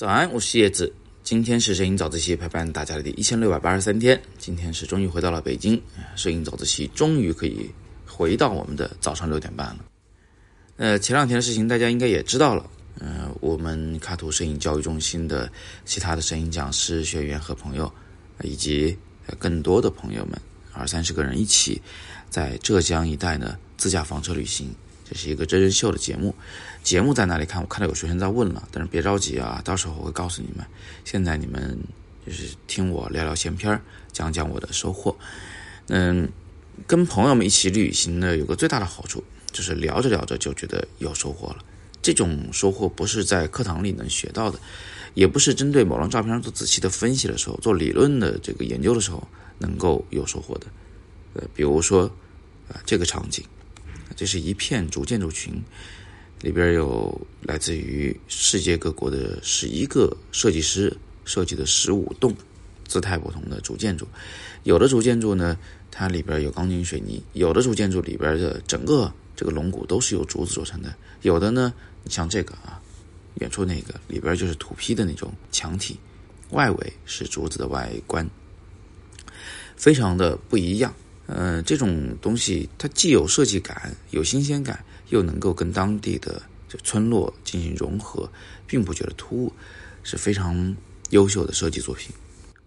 早安，我是叶子。今天是摄影早自习陪伴大家的第一千六百八十三天。今天是终于回到了北京，摄影早自习终于可以回到我们的早上六点半了。呃，前两天的事情大家应该也知道了。呃，我们卡图摄影教育中心的其他的摄影讲师、学员和朋友，以及更多的朋友们，二三十个人一起在浙江一带呢自驾房车旅行。这是一个真人秀的节目，节目在哪里看？我看到有学生在问了，但是别着急啊，到时候我会告诉你们。现在你们就是听我聊聊闲篇儿，讲讲我的收获。嗯，跟朋友们一起旅行呢，有个最大的好处就是聊着聊着就觉得有收获了。这种收获不是在课堂里能学到的，也不是针对某张照片做仔细的分析的时候、做理论的这个研究的时候能够有收获的。呃，比如说啊，这个场景。这是一片主建筑群，里边有来自于世界各国的十一个设计师设计的十五栋姿态不同的主建筑。有的主建筑呢，它里边有钢筋水泥；有的主建筑里边的整个这个龙骨都是由竹子做成的；有的呢，你像这个啊，远处那个里边就是土坯的那种墙体，外围是竹子的外观，非常的不一样。呃，这种东西它既有设计感，有新鲜感，又能够跟当地的这村落进行融合，并不觉得突兀，是非常优秀的设计作品。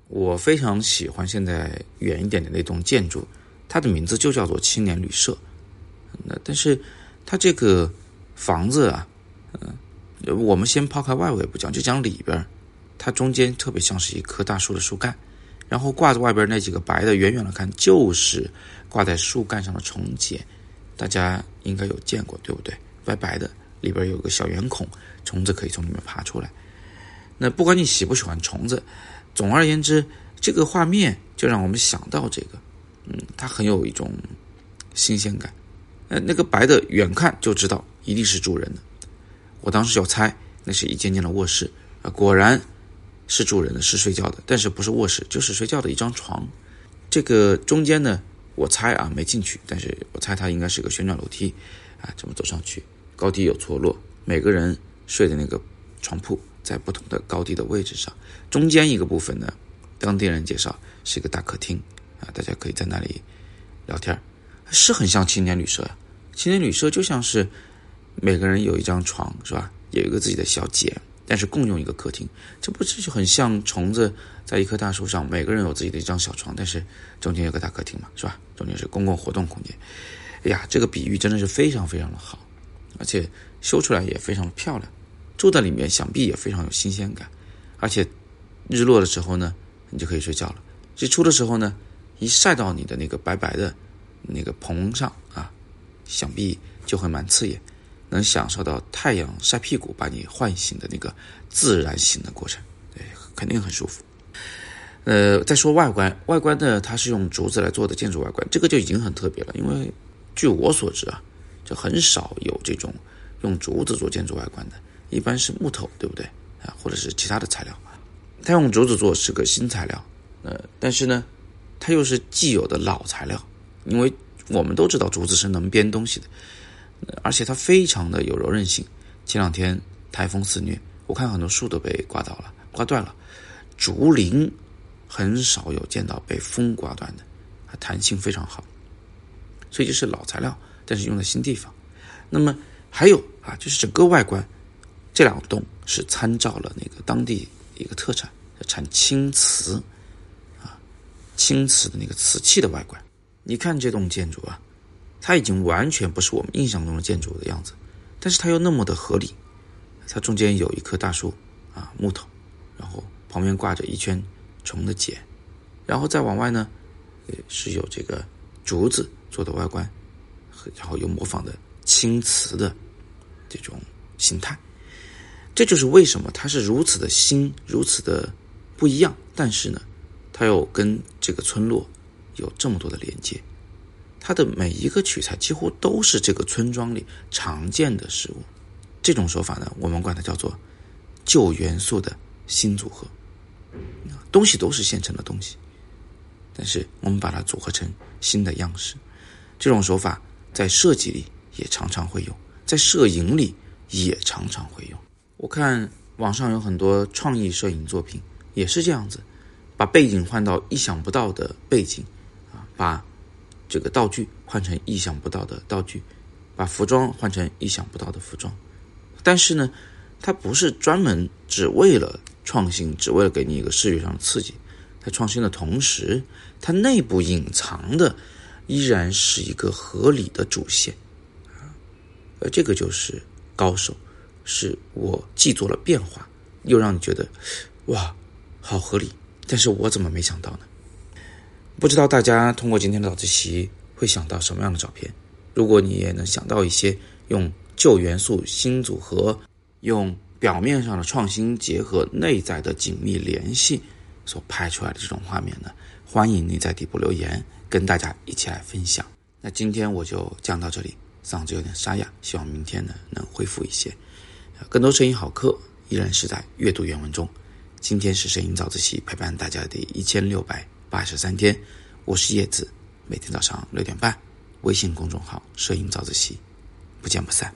我非常喜欢现在远一点的那栋建筑，它的名字就叫做青年旅社。那但是它这个房子啊，嗯，我们先抛开外围不讲，就讲里边，它中间特别像是一棵大树的树干。然后挂着外边那几个白的，远远的看就是挂在树干上的虫茧，大家应该有见过，对不对？白白的，里边有个小圆孔，虫子可以从里面爬出来。那不管你喜不喜欢虫子，总而言之，这个画面就让我们想到这个，嗯，它很有一种新鲜感。呃，那个白的远看就知道一定是住人的。我当时就猜那是一间间的卧室啊，果然。是住人的，是睡觉的，但是不是卧室，就是睡觉的一张床。这个中间呢，我猜啊没进去，但是我猜它应该是个旋转楼梯啊，这么走上去，高低有错落。每个人睡的那个床铺在不同的高低的位置上，中间一个部分呢，当地人介绍是一个大客厅啊，大家可以在那里聊天，是很像青年旅社呀。青年旅社就像是每个人有一张床是吧，有一个自己的小间。但是共用一个客厅，这不是就很像虫子在一棵大树上，每个人有自己的一张小床，但是中间有个大客厅嘛，是吧？中间是公共活动空间。哎呀，这个比喻真的是非常非常的好，而且修出来也非常的漂亮，住在里面想必也非常有新鲜感。而且日落的时候呢，你就可以睡觉了；日出的时候呢，一晒到你的那个白白的那个棚上啊，想必就会蛮刺眼。能享受到太阳晒屁股把你唤醒的那个自然醒的过程，对，肯定很舒服。呃，再说外观，外观呢，它是用竹子来做的建筑外观，这个就已经很特别了。因为据我所知啊，就很少有这种用竹子做建筑外观的，一般是木头，对不对啊？或者是其他的材料。它用竹子做是个新材料，呃，但是呢，它又是既有的老材料，因为我们都知道竹子是能编东西的。而且它非常的有柔韧性。前两天台风肆虐，我看很多树都被刮倒了、刮断了。竹林很少有见到被风刮断的，它弹性非常好。所以就是老材料，但是用在新地方。那么还有啊，就是整个外观，这两栋是参照了那个当地一个特产，产青瓷啊，青瓷的那个瓷器的外观。你看这栋建筑啊。它已经完全不是我们印象中的建筑的样子，但是它又那么的合理。它中间有一棵大树啊，木头，然后旁边挂着一圈虫的茧，然后再往外呢，是有这个竹子做的外观，然后又模仿的青瓷的这种形态。这就是为什么它是如此的新，如此的不一样，但是呢，它又跟这个村落有这么多的连接。它的每一个取材几乎都是这个村庄里常见的食物，这种手法呢，我们管它叫做旧元素的新组合。东西都是现成的东西，但是我们把它组合成新的样式。这种手法在设计里也常常会用，在摄影里也常常会用。我看网上有很多创意摄影作品，也是这样子，把背景换到意想不到的背景，啊，把这个道具换成意想不到的道具，把服装换成意想不到的服装。但是呢，它不是专门只为了创新，只为了给你一个视觉上的刺激。在创新的同时，它内部隐藏的依然是一个合理的主线，啊，而这个就是高手，是我既做了变化，又让你觉得，哇，好合理，但是我怎么没想到呢？不知道大家通过今天的早自习会想到什么样的照片？如果你也能想到一些用旧元素新组合，用表面上的创新结合内在的紧密联系。所拍出来的这种画面呢，欢迎你在底部留言，跟大家一起来分享。那今天我就讲到这里，嗓子有点沙哑，希望明天呢能恢复一些。更多声音好课依然是在阅读原文中。今天是声音早自习陪伴大家的一千六百八十三天，我是叶子，每天早上六点半，微信公众号“摄影早自习”，不见不散。